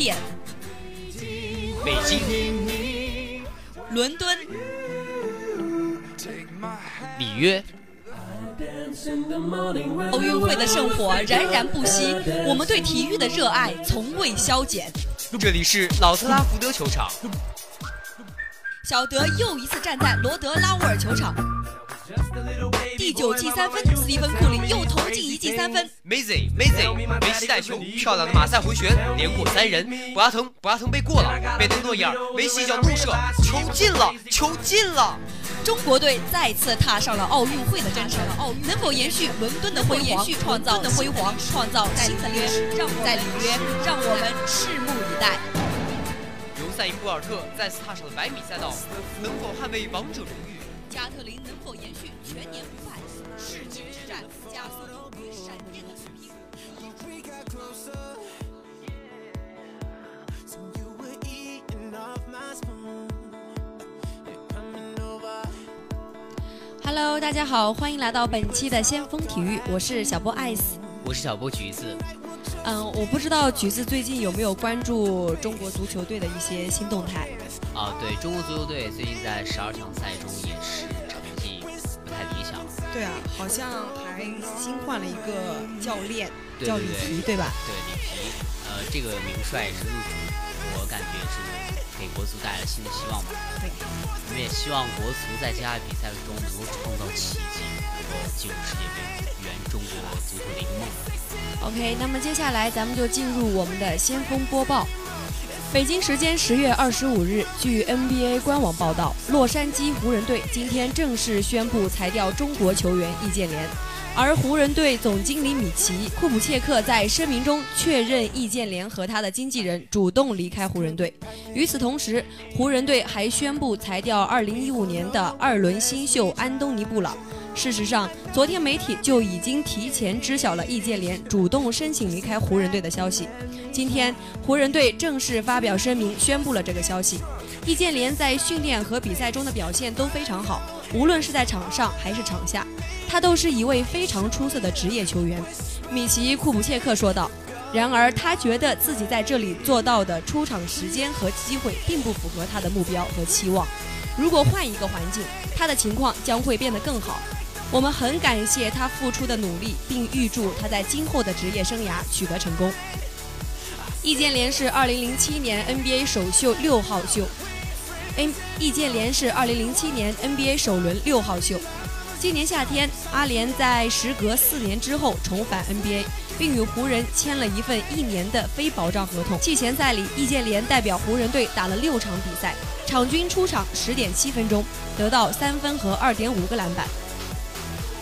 甸、北京、伦敦、里约。奥运会的圣火燃燃不息，我们对体育的热爱从未消减。这里是老特拉福德球场，小德又一次站在罗德拉沃尔球场。第九记三分，斯蒂芬库里又投进一记三分。Mazy，Mazy，梅西带球，漂亮的马赛回旋，连过三人。博阿滕，博阿滕被过了，贝登诺伊尔，梅西一脚怒射，球进了，球进了。中国队再次踏上了奥运会的征程，能否延续伦敦的辉煌，创造的辉煌，创造新的历史？在里约，让我们拭目以待。尤塞因·博尔特再次踏上了百米赛道，能否捍卫王者荣誉？加特林能否延续全年不败？世纪之战，加速度与闪电的比拼。Hello，大家好，欢迎来到本期的先锋体育，我是小波 ice，，我是小波橘子。嗯，我不知道橘子最近有没有关注中国足球队的一些新动态。啊，对中国足球队最近在十二强赛中也是。对啊，好像还新换了一个教练，叫里皮，对吧？对里皮，呃，这个名帅是入主，我感觉是。给国足带来新的希望吧。对，我们也希望国足在接下来比赛中能够创造奇迹，能够进入世界杯，圆中国足球的一个梦。OK，那么接下来咱们就进入我们的先锋播报。北京时间十月二十五日，据 NBA 官网报道，洛杉矶湖人队今天正式宣布裁掉中国球员易建联。而湖人队总经理米奇·库普切克在声明中确认，易建联和他的经纪人主动离开湖人队。与此同时，湖人队还宣布裁掉2015年的二轮新秀安东尼·布朗。事实上，昨天媒体就已经提前知晓了易建联主动申请离开湖人队的消息。今天，湖人队正式发表声明，宣布了这个消息。易建联在训练和比赛中的表现都非常好，无论是在场上还是场下。他都是一位非常出色的职业球员，米奇·库普切克说道。然而，他觉得自己在这里做到的出场时间和机会并不符合他的目标和期望。如果换一个环境，他的情况将会变得更好。我们很感谢他付出的努力，并预祝他在今后的职业生涯取得成功。易建联是2007年 NBA 首秀六号秀，N 易建联是2007年 NBA 首轮六号秀。今年夏天，阿联在时隔四年之后重返 NBA，并与湖人签了一份一年的非保障合同。季前赛里，易建联代表湖人队打了六场比赛，场均出场十点七分钟，得到三分和二点五个篮板。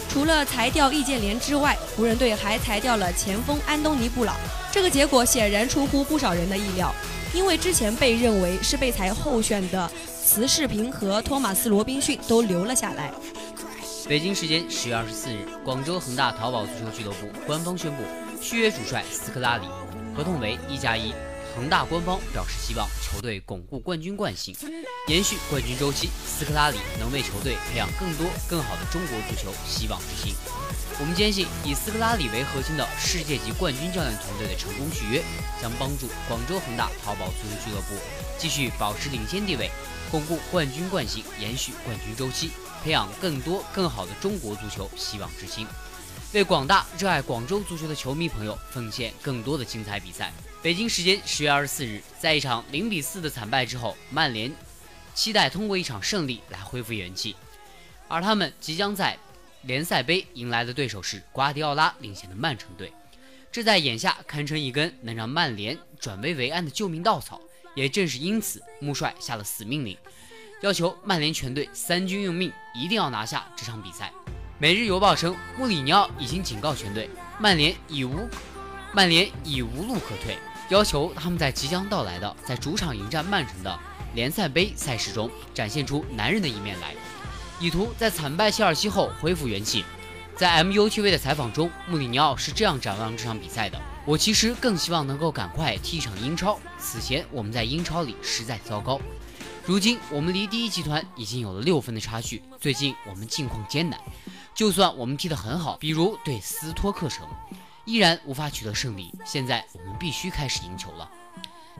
除了裁掉易建联之外，湖人队还裁掉了前锋安东尼·布朗。这个结果显然出乎不少人的意料，因为之前被认为是被裁候选的慈世平和托马斯·罗宾逊都留了下来。北京时间十月二十四日，广州恒大淘宝足球俱乐部官方宣布续约主帅斯科拉里，合同为一加一。恒大官方表示希望球队巩固冠军惯性，延续冠军周期。斯科拉里能为球队培养更多更好的中国足球希望之星。我们坚信，以斯科拉里为核心的世界级冠军教练团队的成功续约，将帮助广州恒大淘宝足球俱乐部继续保持领先地位，巩固冠军惯性，延续冠军周期。培养更多更好的中国足球希望之星，为广大热爱广州足球的球迷朋友奉献更多的精彩比赛。北京时间十月二十四日，在一场零比四的惨败之后，曼联期待通过一场胜利来恢复元气，而他们即将在联赛杯迎来的对手是瓜迪奥拉领衔的曼城队，这在眼下堪称一根能让曼联转危为安的救命稻草。也正是因此，穆帅下了死命令。要求曼联全队三军用命，一定要拿下这场比赛。每日邮报称，穆里尼奥已经警告全队，曼联已无曼联已无路可退，要求他们在即将到来的在主场迎战曼城的联赛杯赛事中展现出男人的一面来，以图在惨败切尔西后恢复元气。在 MUTV 的采访中，穆里尼奥是这样展望这场比赛的：“我其实更希望能够赶快踢一场英超，此前我们在英超里实在糟糕。”如今我们离第一集团已经有了六分的差距。最近我们境况艰难，就算我们踢得很好，比如对斯托克城，依然无法取得胜利。现在我们必须开始赢球了。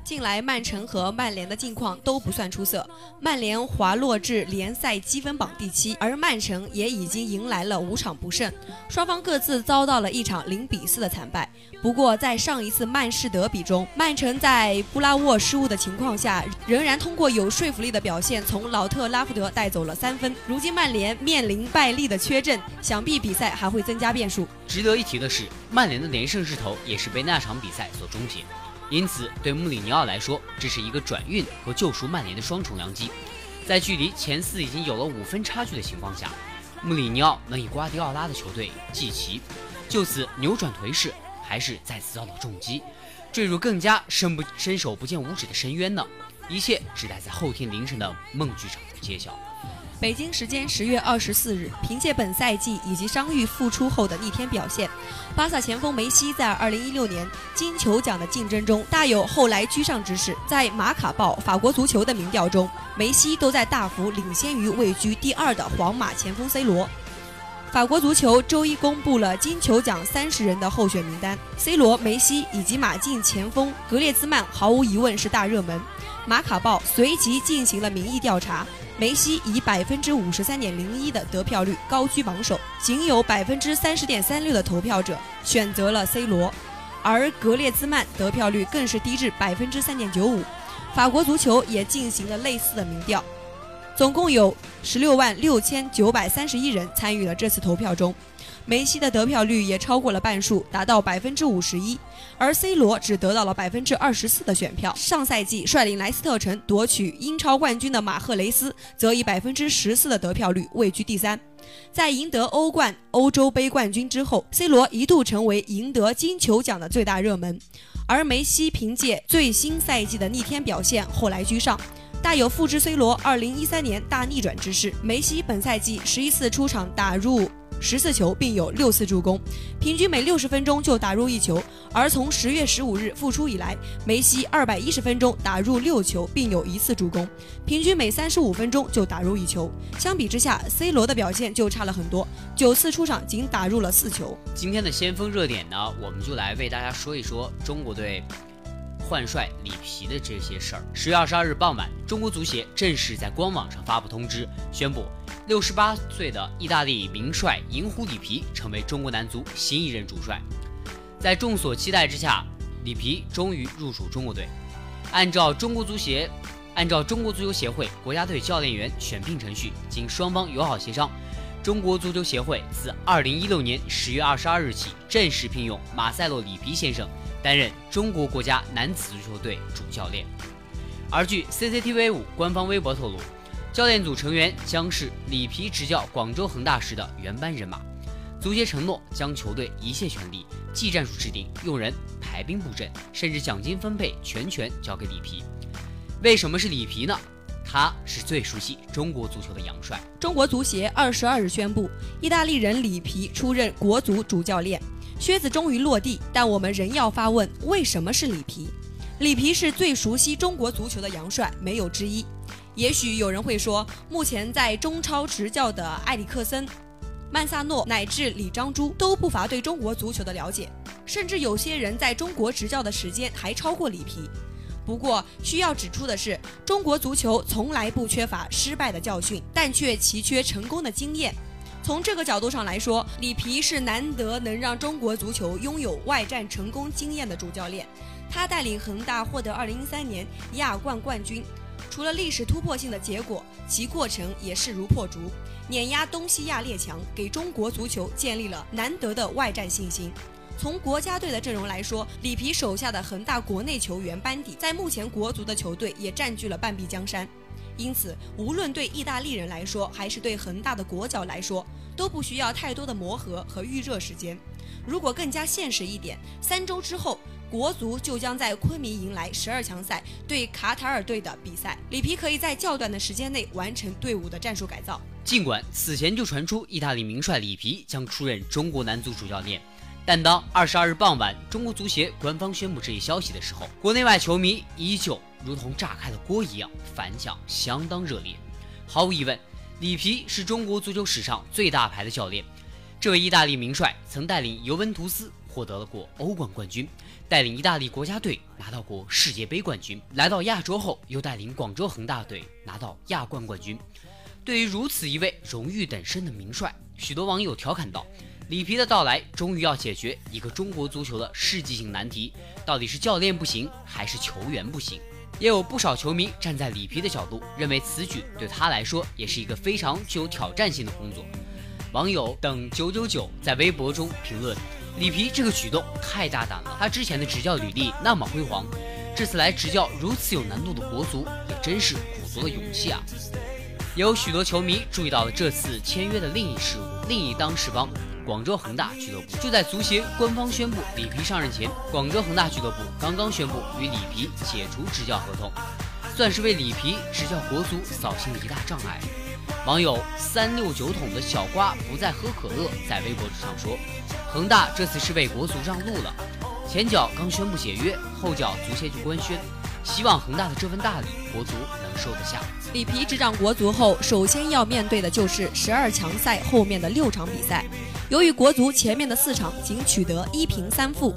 近来曼城和曼联的近况都不算出色，曼联滑落至联赛积分榜第七，而曼城也已经迎来了五场不胜，双方各自遭到了一场零比四的惨败。不过，在上一次曼市德比中，曼城在布拉沃失误的情况下，仍然通过有说服力的表现，从老特拉福德带走了三分。如今曼联面临败利的缺阵，想必比赛还会增加变数。值得一提的是，曼联的连胜势头也是被那场比赛所终结，因此对穆里尼奥来说，这是一个转运和救赎曼联的双重良机。在距离前四已经有了五分差距的情况下，穆里尼奥能以瓜迪奥拉的球队继齐，就此扭转颓势。还是再次遭到重击，坠入更加伸不伸手不见五指的深渊呢？一切只待在后天凌晨的梦剧场揭晓。北京时间十月二十四日，凭借本赛季以及伤愈复出后的逆天表现，巴萨前锋梅西在二零一六年金球奖的竞争中大有后来居上之势。在马卡报法国足球的民调中，梅西都在大幅领先于位居第二的皇马前锋 C 罗。法国足球周一公布了金球奖三十人的候选名单，C 罗、梅西以及马竞前锋格列兹曼毫无疑问是大热门。马卡报随即进行了民意调查，梅西以百分之五十三点零一的得票率高居榜首，仅有百分之三十点三六的投票者选择了 C 罗，而格列兹曼得票率更是低至百分之三点九五。法国足球也进行了类似的民调。总共有十六万六千九百三十一人参与了这次投票中，梅西的得票率也超过了半数，达到百分之五十一，而 C 罗只得到了百分之二十四的选票。上赛季率领莱斯特城夺取英超冠军的马赫雷斯则以百分之十四的得票率位居第三。在赢得欧冠、欧洲杯冠军之后，C 罗一度成为赢得金球奖的最大热门，而梅西凭借最新赛季的逆天表现，后来居上。大有复制 C 罗2013年大逆转之势。梅西本赛季十一次出场打入十四球，并有六次助攻，平均每六十分钟就打入一球。而从十月十五日复出以来，梅西二百一十分钟打入六球，并有一次助攻，平均每三十五分钟就打入一球。相比之下，C 罗的表现就差了很多，九次出场仅打入了四球。今天的先锋热点呢，我们就来为大家说一说中国队。换帅里皮的这些事儿。十月二十二日傍晚，中国足协正式在官网上发布通知，宣布六十八岁的意大利名帅银狐里皮成为中国男足新一任主帅。在众所期待之下，里皮终于入主中国队。按照中国足协，按照中国足球协会国家队教练员选聘程序，经双方友好协商，中国足球协会自二零一六年十月二十二日起正式聘用马塞洛里皮先生。担任中国国家男子足球队主教练，而据 CCTV 五官方微博透露，教练组成员将是里皮执教广州恒大时的原班人马。足协承诺将球队一切权力、技战术制定、用人、排兵布阵，甚至奖金分配全权交给里皮。为什么是里皮呢？他是最熟悉中国足球的洋帅。中国足协二十二日宣布，意大利人里皮出任国足主教练。靴子终于落地，但我们仍要发问：为什么是里皮？里皮是最熟悉中国足球的洋帅，没有之一。也许有人会说，目前在中超执教的埃里克森、曼萨诺乃至李章洙都不乏对中国足球的了解，甚至有些人在中国执教的时间还超过里皮。不过，需要指出的是，中国足球从来不缺乏失败的教训，但却奇缺成功的经验。从这个角度上来说，里皮是难得能让中国足球拥有外战成功经验的主教练。他带领恒大获得2013年亚冠冠军，除了历史突破性的结果，其过程也势如破竹，碾压东西亚列强，给中国足球建立了难得的外战信心。从国家队的阵容来说，里皮手下的恒大国内球员班底，在目前国足的球队也占据了半壁江山。因此，无论对意大利人来说，还是对恒大的国脚来说，都不需要太多的磨合和预热时间。如果更加现实一点，三周之后，国足就将在昆明迎来十二强赛对卡塔尔队的比赛。里皮可以在较短的时间内完成队伍的战术改造。尽管此前就传出意大利名帅里皮将出任中国男足主教练，但当二十二日傍晚中国足协官方宣布这一消息的时候，国内外球迷依旧。如同炸开了锅一样，反响相当热烈。毫无疑问，里皮是中国足球史上最大牌的教练。这位意大利名帅曾带领尤文图斯获得了过欧冠冠军，带领意大利国家队拿到过世界杯冠军。来到亚洲后，又带领广州恒大队拿到亚冠冠军。对于如此一位荣誉等身的名帅，许多网友调侃道：“里皮的到来终于要解决一个中国足球的世纪性难题，到底是教练不行，还是球员不行？”也有不少球迷站在里皮的角度，认为此举对他来说也是一个非常具有挑战性的工作。网友等九九九在微博中评论：“里皮这个举动太大胆了，他之前的执教履历那么辉煌，这次来执教如此有难度的国足，也真是鼓足了勇气啊！”有许多球迷注意到了这次签约的另一事物，另一当事方。广州恒大俱乐部就在足协官方宣布里皮上任前，广州恒大俱乐部刚刚宣布与里皮解除执教合同，算是为里皮执教国足扫清了一大障碍。网友三六九桶的小瓜不再喝可乐，在微博上说：“恒大这次是为国足让路了，前脚刚宣布解约，后脚足协就官宣，希望恒大的这份大礼，国足能收得下。”里皮执掌国足后，首先要面对的就是十二强赛后面的六场比赛。由于国足前面的四场仅取得一平三负，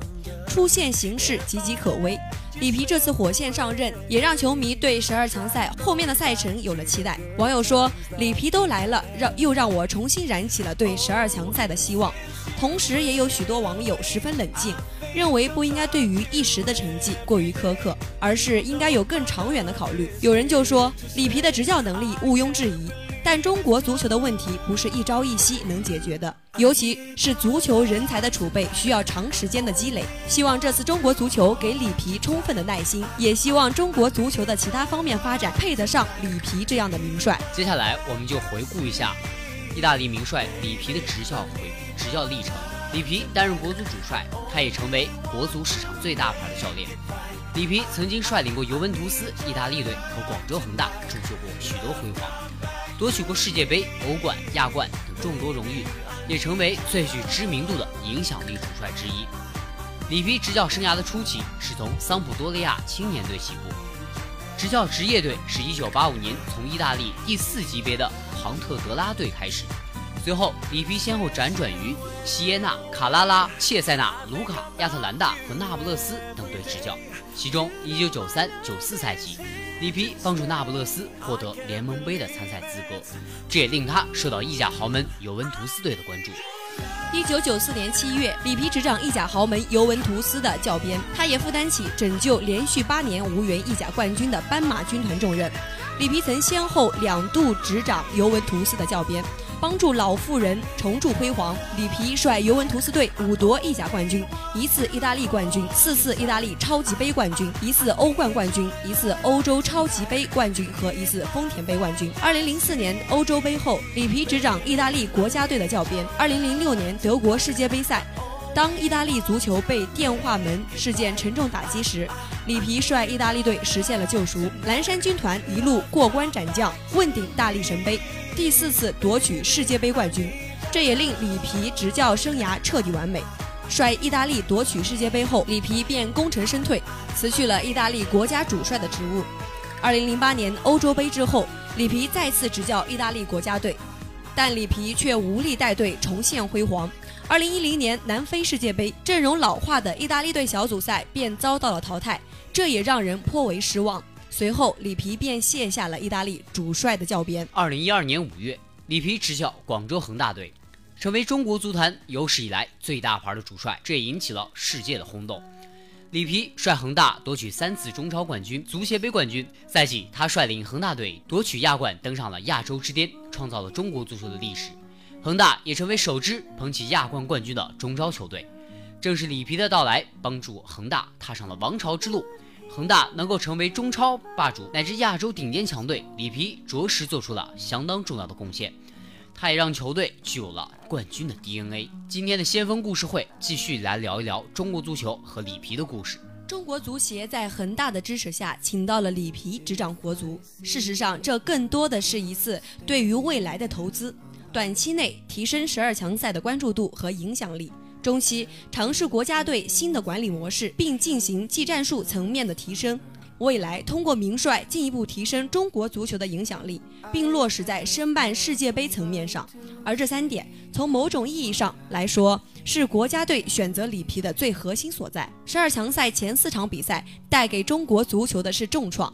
出线形势岌岌可危。里皮这次火线上任，也让球迷对十二强赛后面的赛程有了期待。网友说：“里皮都来了，让又让我重新燃起了对十二强赛的希望。”同时，也有许多网友十分冷静，认为不应该对于一时的成绩过于苛刻，而是应该有更长远的考虑。有人就说：“里皮的执教能力毋庸置疑。”但中国足球的问题不是一朝一夕能解决的，尤其是足球人才的储备需要长时间的积累。希望这次中国足球给里皮充分的耐心，也希望中国足球的其他方面发展配得上里皮这样的名帅。接下来我们就回顾一下意大利名帅里皮的执教回执教历程。里皮担任国足主帅，他也成为国足史上最大牌的教练。里皮曾经率领过尤文图斯、意大利队和广州恒大，铸就过许多辉煌。夺取过世界杯、欧冠、亚冠等众多荣誉，也成为最具知名度的影响力主帅之一。里皮执教生涯的初期是从桑普多利亚青年队起步，执教职业队是一九八五年从意大利第四级别的庞特德拉队开始。随后，里皮先后辗转于锡耶纳、卡拉拉、切塞纳、卢卡、亚特兰大和那不勒斯等队执教。其中，1993-94赛季，里皮帮助那不勒斯获得联盟杯的参赛资格，这也令他受到意甲豪门尤文图斯队的关注。一九九四年七月，里皮执掌意甲豪门尤文图斯的教鞭，他也负担起拯救连续八年无缘意甲冠军的斑马军团重任。里皮曾先后两度执掌尤文图斯的教鞭。帮助老妇人重铸辉煌。里皮率尤文图斯队五夺意甲冠军，一次意大利冠军，四次意大利超级杯冠军，一次欧冠冠军，一次欧洲超级杯冠军和一次丰田杯冠军。二零零四年欧洲杯后，里皮执掌意大利国家队的教鞭。二零零六年德国世界杯赛，当意大利足球被电话门事件沉重打击时，里皮率意大利队实现了救赎，蓝山军团一路过关斩将，问鼎大力神杯。第四次夺取世界杯冠军，这也令里皮执教生涯彻底完美。率意大利夺取世界杯后，里皮便功成身退，辞去了意大利国家主帅的职务。二零零八年欧洲杯之后，里皮再次执教意大利国家队，但里皮却无力带队重现辉煌。二零一零年南非世界杯，阵容老化的意大利队小组赛便遭到了淘汰，这也让人颇为失望。随后，里皮便卸下了意大利主帅的教鞭。二零一二年五月，里皮执教广州恒大队，成为中国足坛有史以来最大牌的主帅，这也引起了世界的轰动。里皮率恒大夺取三次中超冠军、足协杯冠军，赛季他率领恒大队夺取亚冠，登上了亚洲之巅，创造了中国足球的历史。恒大也成为首支捧起亚冠冠军的中超球队。正是里皮的到来，帮助恒大踏上了王朝之路。恒大能够成为中超霸主乃至亚洲顶尖强队，里皮着实做出了相当重要的贡献。他也让球队具有了冠军的 DNA。今天的先锋故事会继续来聊一聊中国足球和里皮的故事。中国足协在恒大的支持下，请到了里皮执掌国足。事实上，这更多的是一次对于未来的投资，短期内提升十二强赛的关注度和影响力。中期尝试国家队新的管理模式，并进行技战术层面的提升。未来通过名帅进一步提升中国足球的影响力，并落实在申办世界杯层面上。而这三点，从某种意义上来说，是国家队选择里皮的最核心所在。十二强赛前四场比赛带给中国足球的是重创。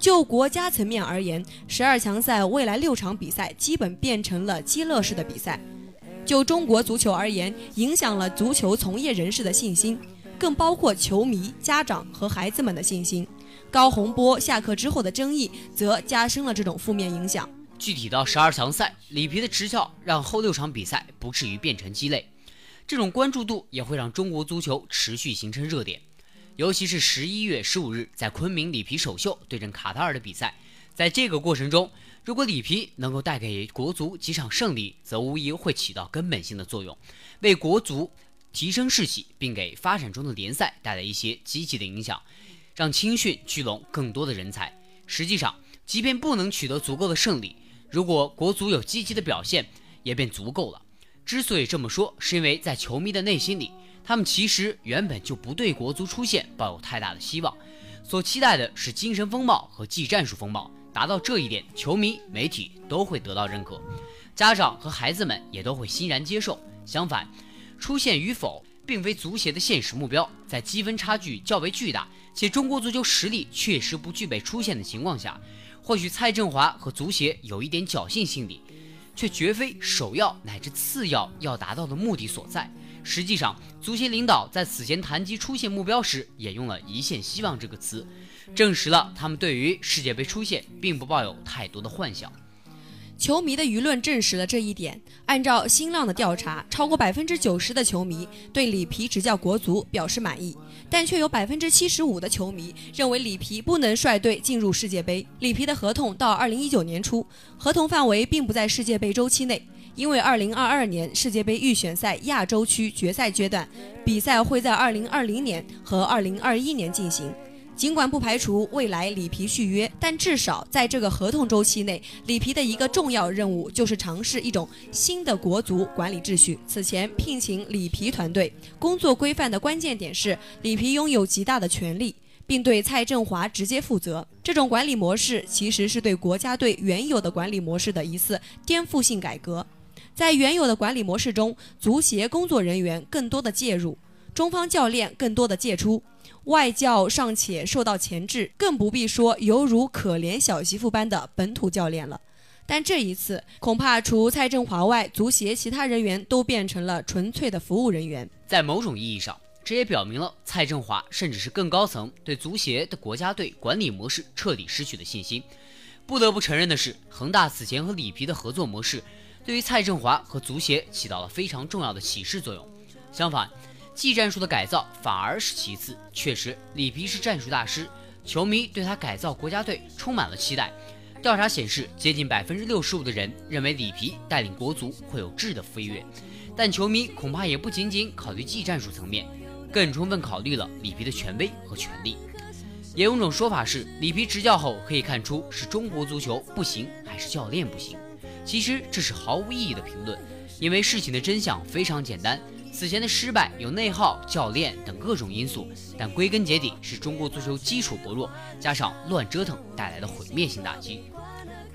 就国家层面而言，十二强赛未来六场比赛基本变成了激乐式的比赛。就中国足球而言，影响了足球从业人士的信心，更包括球迷、家长和孩子们的信心。高洪波下课之后的争议，则加深了这种负面影响。具体到十二强赛，里皮的执教让后六场比赛不至于变成鸡肋，这种关注度也会让中国足球持续形成热点。尤其是十一月十五日在昆明里皮首秀对阵卡塔尔的比赛，在这个过程中，如果里皮能够带给国足几场胜利，则无疑会起到根本性的作用，为国足提升士气，并给发展中的联赛带来一些积极的影响。让青训聚拢更多的人才。实际上，即便不能取得足够的胜利，如果国足有积极的表现，也便足够了。之所以这么说，是因为在球迷的内心里，他们其实原本就不对国足出现抱有太大的希望，所期待的是精神风貌和技战术风貌。达到这一点，球迷、媒体都会得到认可，家长和孩子们也都会欣然接受。相反，出现与否。并非足协的现实目标，在积分差距较为巨大，且中国足球实力确实不具备出线的情况下，或许蔡振华和足协有一点侥幸心理，却绝非首要乃至次要要达到的目的所在。实际上，足协领导在此前谈及出线目标时，也用了一线希望这个词，证实了他们对于世界杯出线并不抱有太多的幻想。球迷的舆论证实了这一点。按照新浪的调查，超过百分之九十的球迷对里皮执教国足表示满意，但却有百分之七十五的球迷认为里皮不能率队进入世界杯。里皮的合同到二零一九年初，合同范围并不在世界杯周期内，因为二零二二年世界杯预选赛亚洲区决赛阶段比赛会在二零二零年和二零二一年进行。尽管不排除未来里皮续约，但至少在这个合同周期内，里皮的一个重要任务就是尝试一种新的国足管理秩序。此前聘请里皮团队工作规范的关键点是，里皮拥有极大的权力，并对蔡振华直接负责。这种管理模式其实是对国家队原有的管理模式的一次颠覆性改革。在原有的管理模式中，足协工作人员更多的介入，中方教练更多的借出。外教尚且受到钳制，更不必说犹如可怜小媳妇般的本土教练了。但这一次，恐怕除蔡振华外，足协其他人员都变成了纯粹的服务人员。在某种意义上，这也表明了蔡振华甚至是更高层对足协的国家队管理模式彻底失去了信心。不得不承认的是，恒大此前和里皮的合作模式，对于蔡振华和足协起到了非常重要的启示作用。相反，技战术的改造反而是其次。确实，里皮是战术大师，球迷对他改造国家队充满了期待。调查显示，接近百分之六十五的人认为里皮带领国足会有质的飞跃。但球迷恐怕也不仅仅考虑技战术层面，更充分考虑了里皮的权威和权力。也有种说法是，里皮执教后可以看出是中国足球不行，还是教练不行。其实这是毫无意义的评论，因为事情的真相非常简单。此前的失败有内耗、教练等各种因素，但归根结底是中国足球基础薄弱，加上乱折腾带来的毁灭性打击。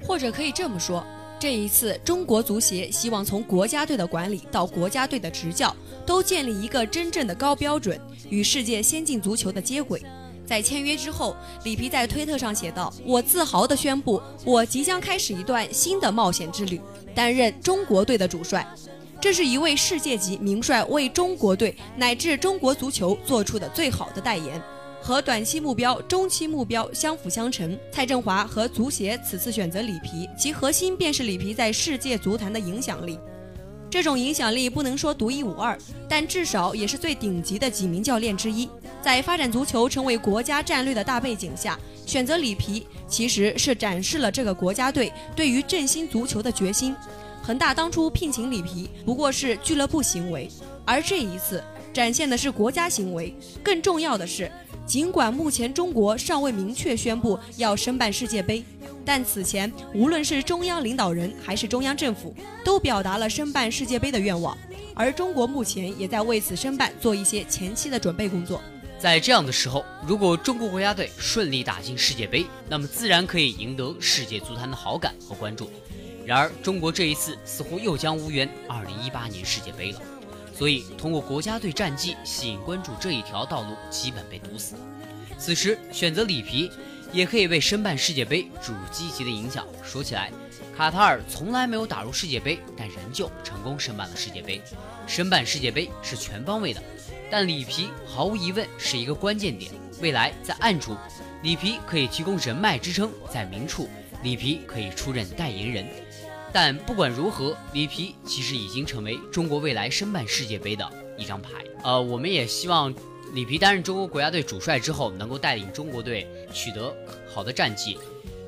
或者可以这么说，这一次中国足协希望从国家队的管理到国家队的执教，都建立一个真正的高标准，与世界先进足球的接轨。在签约之后，里皮在推特上写道：“我自豪地宣布，我即将开始一段新的冒险之旅，担任中国队的主帅。”这是一位世界级名帅为中国队乃至中国足球做出的最好的代言，和短期目标、中期目标相辅相成。蔡振华和足协此次选择里皮，其核心便是里皮在世界足坛的影响力。这种影响力不能说独一无二，但至少也是最顶级的几名教练之一。在发展足球成为国家战略的大背景下，选择里皮其实是展示了这个国家队对于振兴足球的决心。恒大当初聘请里皮不过是俱乐部行为，而这一次展现的是国家行为。更重要的是，尽管目前中国尚未明确宣布要申办世界杯，但此前无论是中央领导人还是中央政府都表达了申办世界杯的愿望，而中国目前也在为此申办做一些前期的准备工作。在这样的时候，如果中国国家队顺利打进世界杯，那么自然可以赢得世界足坛的好感和关注。然而，中国这一次似乎又将无缘2018年世界杯了。所以，通过国家队战绩吸引关注这一条道路基本被堵死了。此时，选择里皮也可以为申办世界杯注入积极的影响。说起来，卡塔尔从来没有打入世界杯，但仍旧成功申办了世界杯。申办世界杯是全方位的。但里皮毫无疑问是一个关键点。未来在暗处，里皮可以提供人脉支撑；在明处，里皮可以出任代言人。但不管如何，里皮其实已经成为中国未来申办世界杯的一张牌。呃，我们也希望里皮担任中国国家队主帅之后，能够带领中国队取得好的战绩。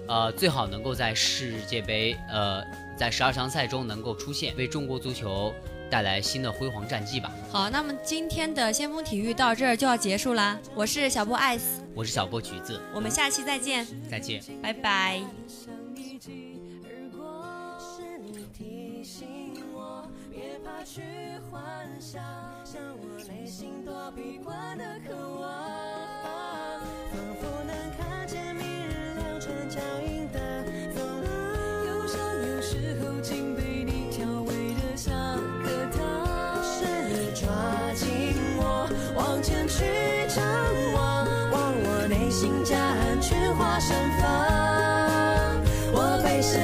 呃，最好能够在世界杯，呃，在十二强赛中能够出现，为中国足球。带来新的辉煌战绩吧。好，那么今天的先锋体育到这儿就要结束啦。我是小波艾斯，我是小波橘子，我们下期再见，再见，拜拜。往前去张望望我内心夹岸群花盛放。我本是